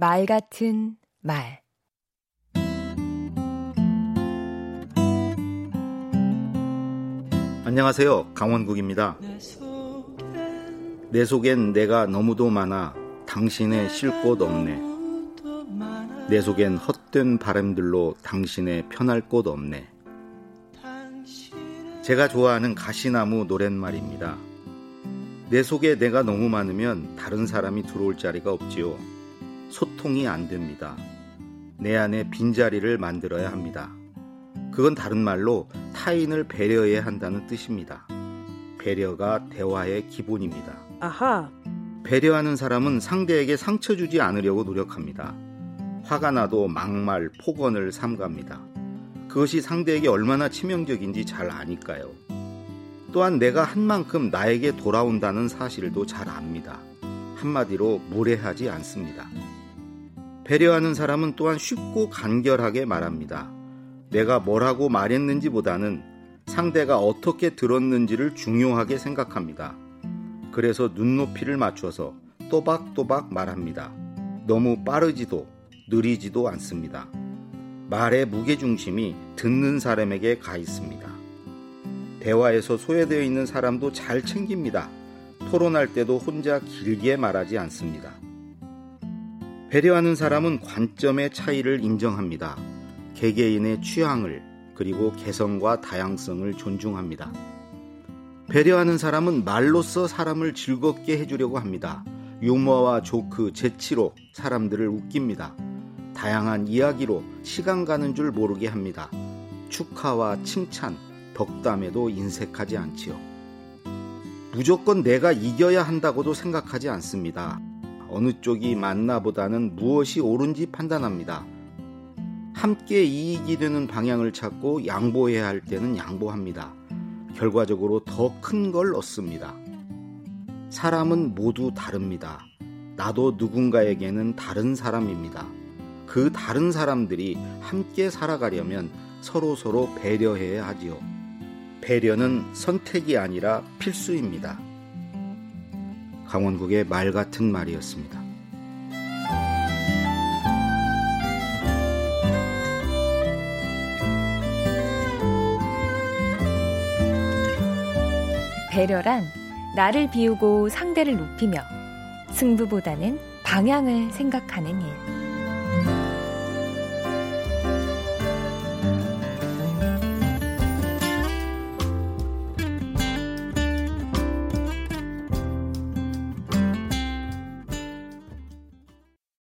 말 같은 말 안녕하세요. 강원국입니다. 내 속엔 내가 너무도 많아 당신의 쉴 곳 없네. 내 속엔 헛된 바람들로 당신의 편할 곳 없네. 제가 좋아하는 가시나무 노랫말입니다. 내 속에 내가 너무 많으면 다른 사람이 들어올 자리가 없지요. 소통이 안 됩니다. 내 안에 빈자리를 만들어야 합니다. 그건 다른 말로 타인을 배려해야 한다는 뜻입니다. 배려가 대화의 기본입니다. 아하. 배려하는 사람은 상대에게 상처 주지 않으려고 노력합니다. 화가 나도 막말, 폭언을 삼갑니다. 그것이 상대에게 얼마나 치명적인지 잘 아니까요. 또한 내가 한 만큼 나에게 돌아온다는 사실도 잘 압니다. 한마디로 무례하지 않습니다. 배려하는 사람은 또한 쉽고 간결하게 말합니다. 내가 뭐라고 말했는지 보다는 상대가 어떻게 들었는지를 중요하게 생각합니다. 그래서 눈높이를 맞춰서 또박또박 말합니다. 너무 빠르지도 느리지도 않습니다. 말의 무게중심이 듣는 사람에게 가 있습니다. 대화에서 소외되어 있는 사람도 잘 챙깁니다. 토론할 때도 혼자 길게 말하지 않습니다. 배려하는 사람은 관점의 차이를 인정합니다. 개개인의 취향을 그리고 개성과 다양성을 존중합니다. 배려하는 사람은 말로써 사람을 즐겁게 해주려고 합니다. 유머와 조크, 재치로 사람들을 웃깁니다. 다양한 이야기로 시간 가는 줄 모르게 합니다. 축하와 칭찬, 덕담에도 인색하지 않지요. 무조건 내가 이겨야 한다고도 생각하지 않습니다. 어느 쪽이 맞나보다는 무엇이 옳은지 판단합니다. 함께 이익이 되는 방향을 찾고 양보해야 할 때는 양보합니다. 결과적으로 더 큰 걸 얻습니다. 사람은 모두 다릅니다. 나도 누군가에게는 다른 사람입니다. 그 다른 사람들이 함께 살아가려면 서로 서로 배려해야 하지요. 배려는 선택이 아니라 필수입니다. 강원국의 말 같은 말이었습니다. 배려란 나를 비우고 상대를 높이며 승부보다는 방향을 생각하는 일.